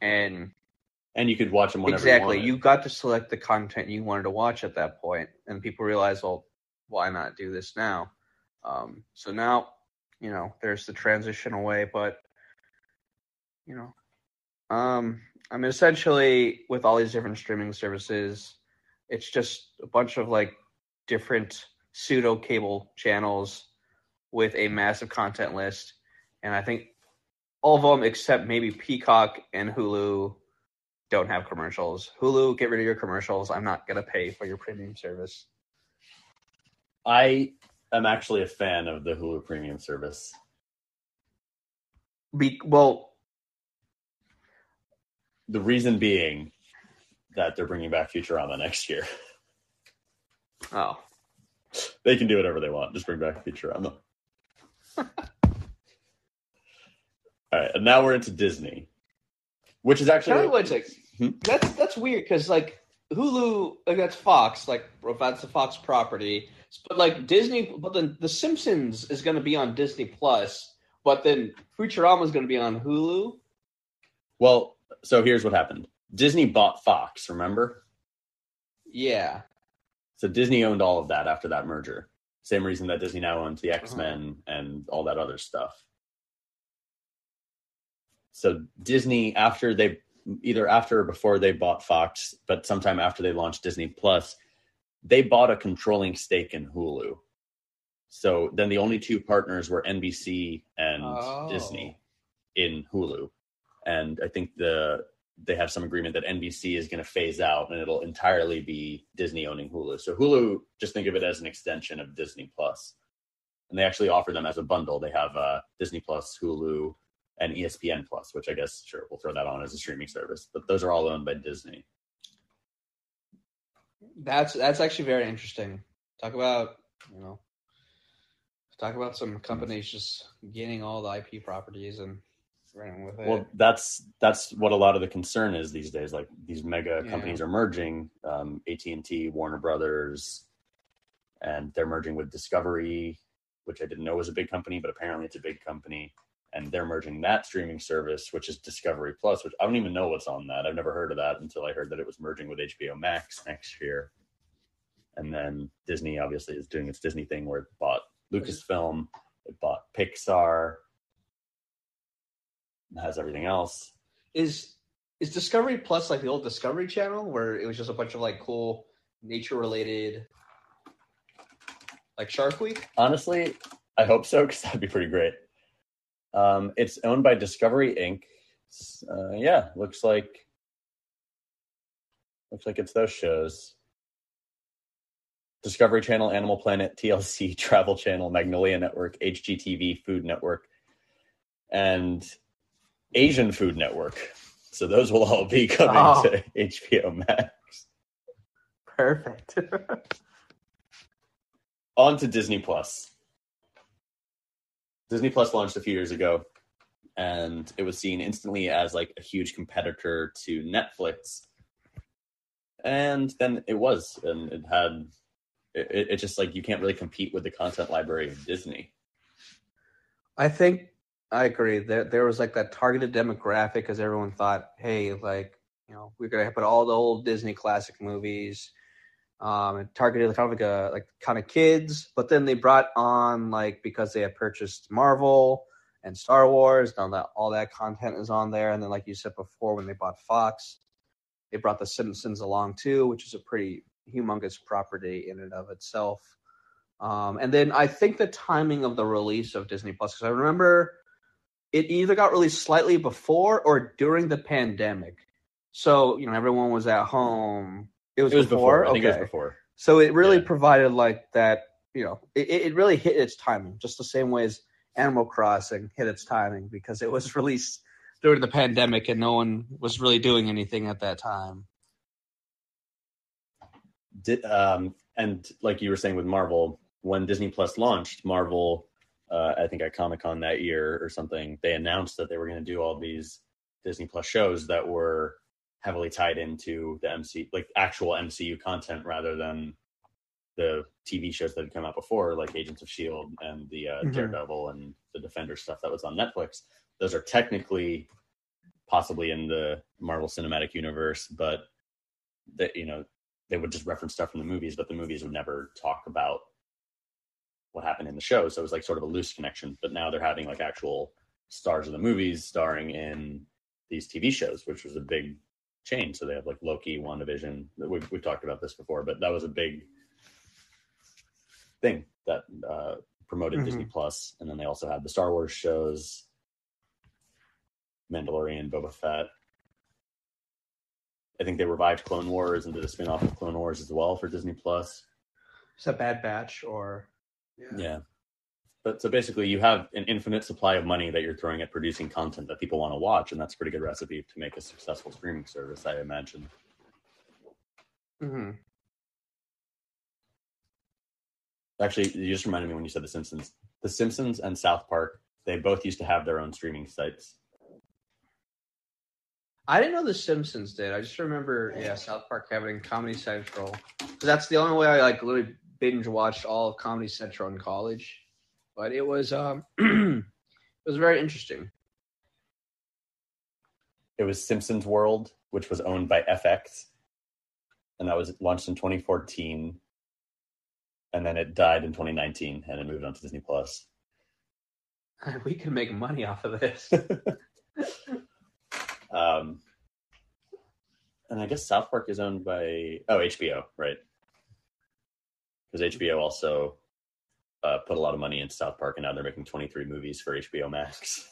And And you could watch them whenever exactly. you you got to select the content you wanted to watch at that point and people realized well why not do this now? Um, so now you know there's the transition away but you know um i mean essentially with all these different streaming services it's just a bunch of like different pseudo cable channels with a massive content list. And i think all of them except maybe peacock and hulu don't have commercials. Hulu get rid of your commercials. I'm not going to pay for your premium service. I am actually a fan of the Hulu Premium service. Be- well The reason being that they're bringing back Futurama next year. oh They can do whatever they want. Just bring back Futurama. All right, and now we're into Disney, which is actually. Hmm? That's that's weird because like Hulu, like that's Fox, like that's the Fox property. But like Disney, but then The Simpsons is going to be on Disney Plus, but then Futurama is going to be on Hulu. well. So here's what happened: Disney bought Fox. Remember? Yeah, So Disney owned all of that after that merger. Same reason that Disney now owns the uh-huh. X Men and all that other stuff. So Disney, after they either after or before they bought Fox, but sometime after they launched Disney Plus, they bought a controlling stake in Hulu. So then the only two partners were NBC and Oh. Disney in Hulu. And I think the they have some agreement that NBC is going to phase out and it'll entirely be Disney owning Hulu. So Hulu, just think of it as an extension of Disney Plus. And they actually offer them as a bundle. They have uh, Disney Plus, Hulu, and ESPN Plus, which I guess sure we'll throw that on as a streaming service. But those are all owned by Disney. That's that's actually very interesting. Talk about you know, talk about some companies just getting all the IP properties and with it. Well, that's that's what a lot of the concern is these days. Like these mega Yeah. companies are merging, um, AT and T, Warner Brothers, and they're merging with Discovery, which I didn't know was a big company, but apparently it's a big company. And they're merging that streaming service, which is Discovery Plus, which I don't even know what's on that. I've never heard of that until I heard that it was merging with HBO Max next year. And then Disney obviously is doing its Disney thing where it bought Lucasfilm, it bought Pixar, has everything else. is is Discovery Plus like the old Discovery Channel where it was just a bunch of like cool nature related like Shark Week? Honestly, I hope so because that'd be pretty great. Um, it's owned by Discovery Inc. Uh, yeah, looks like looks like it's those shows. Discovery Channel, Animal Planet, TLC, Travel Channel, Magnolia Network, HGTV, Food Network, and Asian Food Network. So those will all be coming Oh. to HBO Max. Perfect. on to Disney Plus. Disney Plus launched a few years ago, and it was seen instantly as like a huge competitor to Netflix. And then it was, and it had it, it just like you can't really compete with the content library of Disney. I think I agree. There there was like that targeted demographic because everyone thought, hey, like you know, we're gonna put all the old Disney classic movies, um, and targeted kind of like a like kind of kids. But then they brought on like because they had purchased Marvel and Star Wars, now that all that content is on there, and then like you said before, when they bought Fox, they brought The Simpsons along too, which is a pretty humongous property in and of itself. Um, and then I think the timing of the release of Disney Plus, because I remember it either got released slightly before or during the pandemic. So, you know, everyone was at home. It was, It was before. before. I think it was Okay. before. So it really Yeah. provided like that, you know, it, it really hit its timing, just the same way as Animal Crossing hit its timing because it was released during the pandemic and no one was really doing anything at that time. Did, um, and like you were saying with Marvel, when Disney Plus launched, Marvel, uh, I think at Comic Con that year or something, they announced that they were going to do all these Disney Plus shows that were heavily tied into the MC, like actual MCU content rather than the TV shows that had come out before, like Agents of Shield and the uh, Mhm. Daredevil and the Defender stuff that was on Netflix. Those are technically possibly in the Marvel Cinematic Universe, but that you know they would just reference stuff from the movies, but the movies would never talk about what happened in the show. So it was like sort of a loose connection. But now they're having like actual stars of the movies starring in these TV shows, which was a big change. So they have like Loki, WandaVision. We've, we've talked about this before, but that was a big thing that uh, promoted Mhm. Disney Plus. And then they also had the Star Wars shows, Mandalorian, Boba Fett. I think they revived Clone Wars and did a spin off of Clone Wars as well for Disney Plus. Is that Bad Batch or? Yeah. But so basically, you have an infinite supply of money that you're throwing at producing content that people want to watch, and that's a pretty good recipe to make a successful streaming service, I imagine. hmm Actually, you just reminded me when you said The Simpsons. The Simpsons and South Park, they both used to have their own streaming sites. I didn't know The Simpsons did. I just remember, yeah, South Park having Comedy Central. 'Cause that's the only way I like literally binge watched all of Comedy Central in college. But it was um, it was very interesting. It was Simpsons World, which was owned by FX, and that was launched in 2014. And then it died in 2019, and it moved on to Disney Plus. We can make money off of this. Um, and I guess South Park is owned by oh HBO, right? Because HBO also uh, put a lot of money into South Park, and now they're making 23 movies for HBO Max.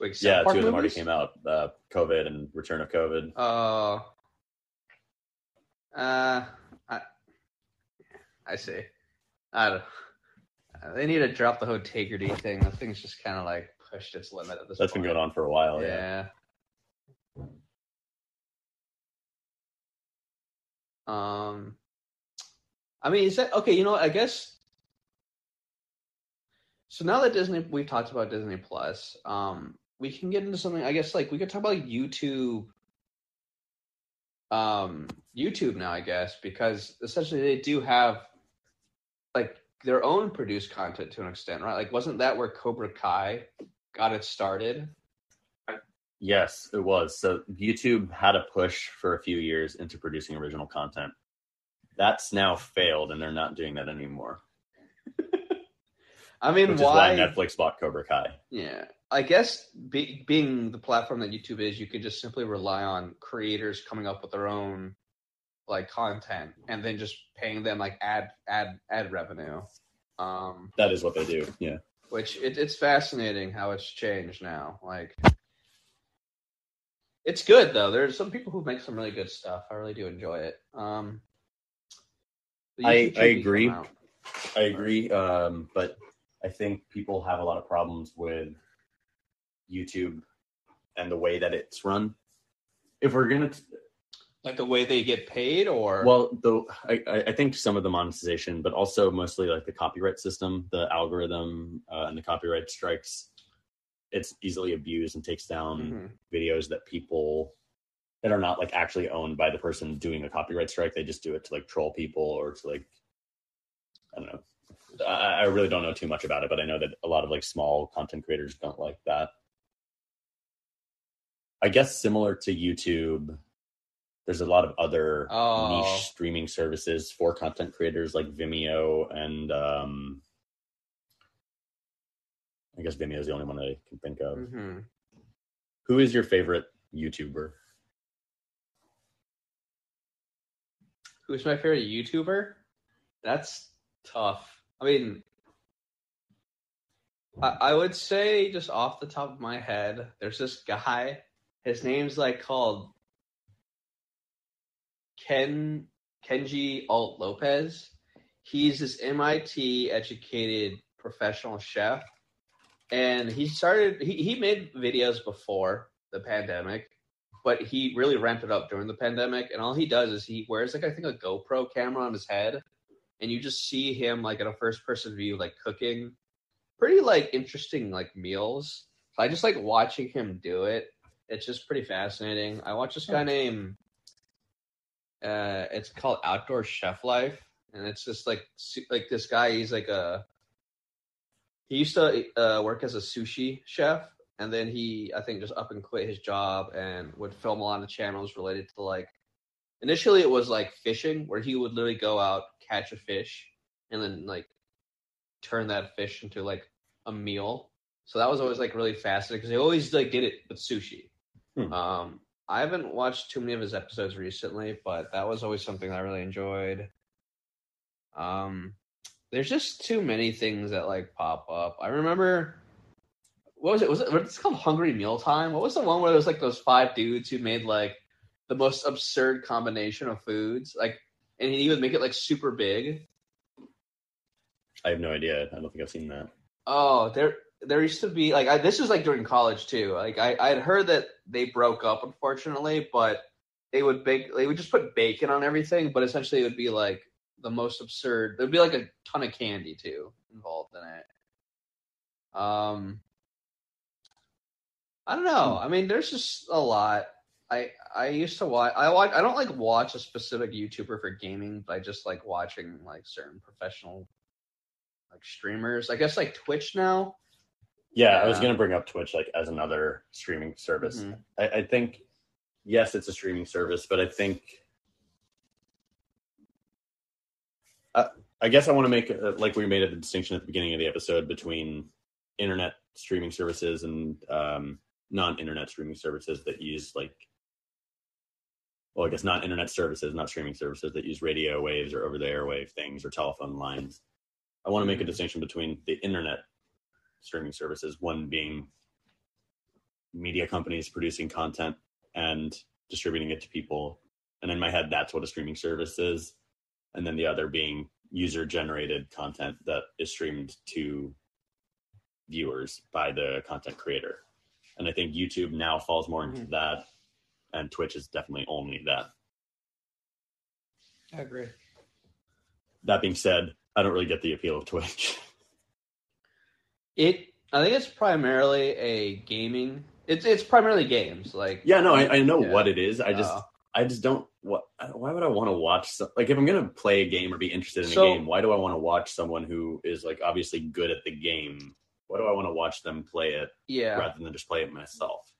Wait, South yeah, Park two of them already came out: uh, COVID and Return of COVID. Uh, uh, I, I see. I don't. they need to drop the whole integrity thing. That thing's just kind of like pushed its limit at this point. That's been going on for a while. Yeah. yeah. Um, I mean, is that okay? You know, I guess. So now that Disney, we've talked about Disney Plus. Um, we can get into something. I guess like we could talk about YouTube. Um, YouTube now, I guess, because essentially they do have like their own produced content to an extent, right? Like, wasn't that where Cobra Kai got it started? Yes, it was. So YouTube had a push for a few years into producing original content. That's now failed, and they're not doing that anymore. I mean, Which why? is why Netflix bought Cobra Kai. Yeah, I guess be, being the platform that YouTube is, you could just simply rely on creators coming up with their own like content, and then just paying them like ad ad ad revenue. Um, That is what they do. Yeah. which it, it's fascinating how it's changed now. Like, it's good though. There's some people who make some really good stuff. I really do enjoy it. Um, I- I agree. I agree, um, but I think people have a lot of problems with YouTube and the way that it's run. If we're gonna, Like the way they get paid, or well, the I, I I think some of the monetization, but also mostly like the copyright system, the algorithm, uh, and the copyright strikes. It's easily abused and takes down Mhm. videos that people that are not like actually owned by the person doing a copyright strike. They just do it to like troll people or to like I don't know. I, I really don't know too much about it, but I know that a lot of like small content creators don't like that. I guess similar to YouTube, there's a lot of other Oh. niche streaming services for content creators like Vimeo and um I guess Vimeo is the only one I can think of. Mhm. Who is your favorite YouTuber? Who's my favorite YouTuber? That's tough. I mean, I, I would say just off the top of my head, there's this guy. His name's like called Ken Kenji Alt Lopez. He's this MIT educated professional chef, and he started. He he made videos before the pandemic, but he really ramped it up during the pandemic. And all he does is he wears like I think a GoPro camera on his head, and you just see him like in a first person view, like cooking pretty like interesting like meals. I just like watching him do it. It's just pretty fascinating. I watch this guy named uh it's called Outdoor Chef Life and it's just like like this guy he's like a he used to uh, work as a sushi chef and then he I think just up and quit his job and would film a lot of channels related to like initially it was like fishing where he would literally go out catch a fish and then like turn that fish into like a meal. So that was always like really fascinating because he always like did it with sushi. Hmm. um i haven't watched too many of his episodes recently but that was always something that i really enjoyed. Um there's just too many things that like pop up i remember what was it was it what's called hungry mealtime what was the one where there was like those five dudes who made like the most absurd combination of foods like and he would make it like super big I have no idea. I don't think I've seen that. Oh, there there used to be like I, this was like during college too. Like I I had heard that they broke up unfortunately, but they would bake they would just put bacon on everything, but essentially it would be like the most absurd. There'd be like a ton of candy too involved in it. Um I don't know. I mean, there's just a lot. I I used to watch. I watch. I don't like watch a specific YouTuber for gaming, but I just like watching like certain professional like streamers. I guess like Twitch now. Yeah, I was going to bring up Twitch like as another streaming service. Mhm. I, I think, yes, it's a streaming service, but I think, I, I guess I want to make uh, like we made a distinction at the beginning of the episode between internet streaming services and um, non-internet streaming services that use like, well, I guess not internet services, not streaming services that use radio waves or over the airwave things or telephone lines. I want to make a Mhm. distinction between the internet streaming services, one being media companies producing content and distributing it to people. And in my head, that's what a streaming service is. And then the other being user generated content that is streamed to viewers by the content creator. And I think YouTube now falls more into Mhm. that, and Twitch is definitely only that. I agree. That being said, I don't really get the appeal of Twitch. It. I think it's primarily a gaming. It's it's primarily games. Like yeah, no, I, I know Yeah. what it is. I just uh, I just don't. What? Why would I want to watch? Some, like, if I'm gonna play a game or be interested in So- a game, why do I want to watch someone who is like obviously good at the game? Why do I want to watch them play it yeah. rather than just play it myself?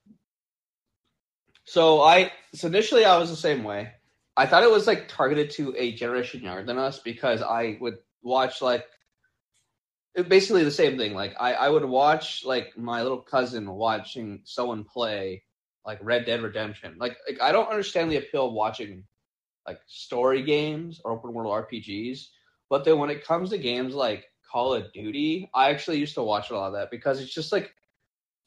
So I so initially I was the same way. I thought it was like targeted to a generation younger than us because I would watch like basically the same thing. Like I, I would watch like my little cousin watching someone play like Red Dead Redemption. Like like I don't understand the appeal of watching like story games or open world RPGs. But then when it comes to games like Call of Duty, I actually used to watch a lot of that because it's just like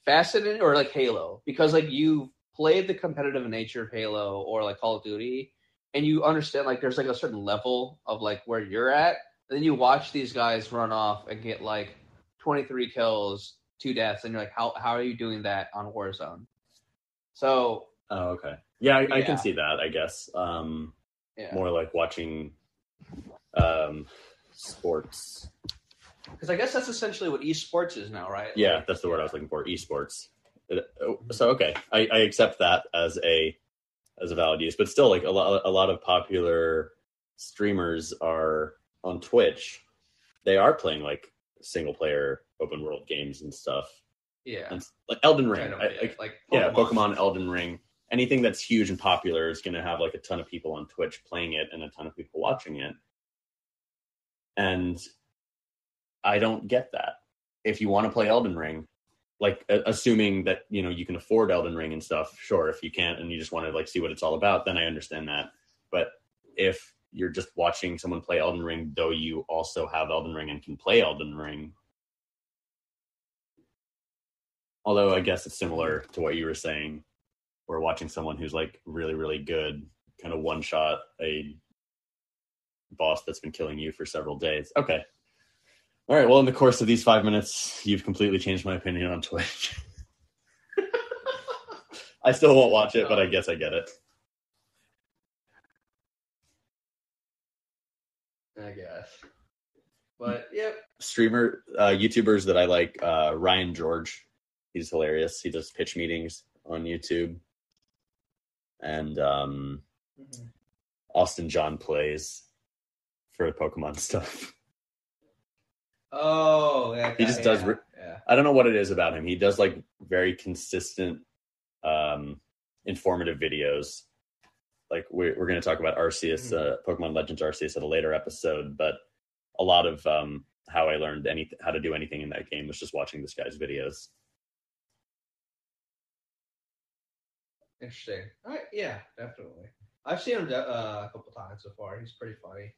fascinating or like Halo because like you played the competitive nature of Halo or like Call of Duty and you understand like there's like a certain level of like where you're at and then you watch these guys run off and get like 23 kills two deaths and you're like how how are you doing that on Warzone so Oh, okay. Yeah, I, I can see that. I guess um, yeah more like watching um, sports. because I guess that's essentially what esports is now right Yeah, Like, that's the word I was looking for. Esports. Oh, So okay, I, I accept that as a as a valid use, but still, like a lot a lot of popular streamers are on Twitch. They are playing like single player open world games and stuff. Yeah like Elden Ring, I- yeah, I- like yeah, Pokemon Elden Ring. Anything that's huge and popular is going to have like a ton of people on Twitch playing it and a ton of people watching it. And I don't get that. If you want to play Elden Ring, like a- assuming that you know you can afford Elden Ring and stuff, sure. If you can't and you just want to like see what it's all about, then I understand that. But if you're just watching someone play Elden Ring, though you also have Elden Ring and can play Elden Ring, although I guess it's similar to what you were saying, We're watching someone who's like really, really good kind of one shot a boss that's been killing you for several days. Okay. All right. Well, in the course of these five minutes, you've completely changed my opinion on Twitch. I still won't watch it, but I guess I get it. I guess but yep Streamer, uh, YouTubers that I like, uh, Ryan George. He's hilarious. He does pitch meetings on YouTube. And um, Austin John plays for Pokemon stuff. oh yeah He just does re- yeah I don't know what it is about him. He does like very consistent, um, informative videos. Like we're we're going to talk about Arceus, uh, Pokemon Legends Arceus at a later episode, but a lot of um, how I learned any how to do anything in that game was just watching this guy's videos. Interesting. All right, yeah, definitely. I've seen him uh, a couple times so far. He's pretty funny.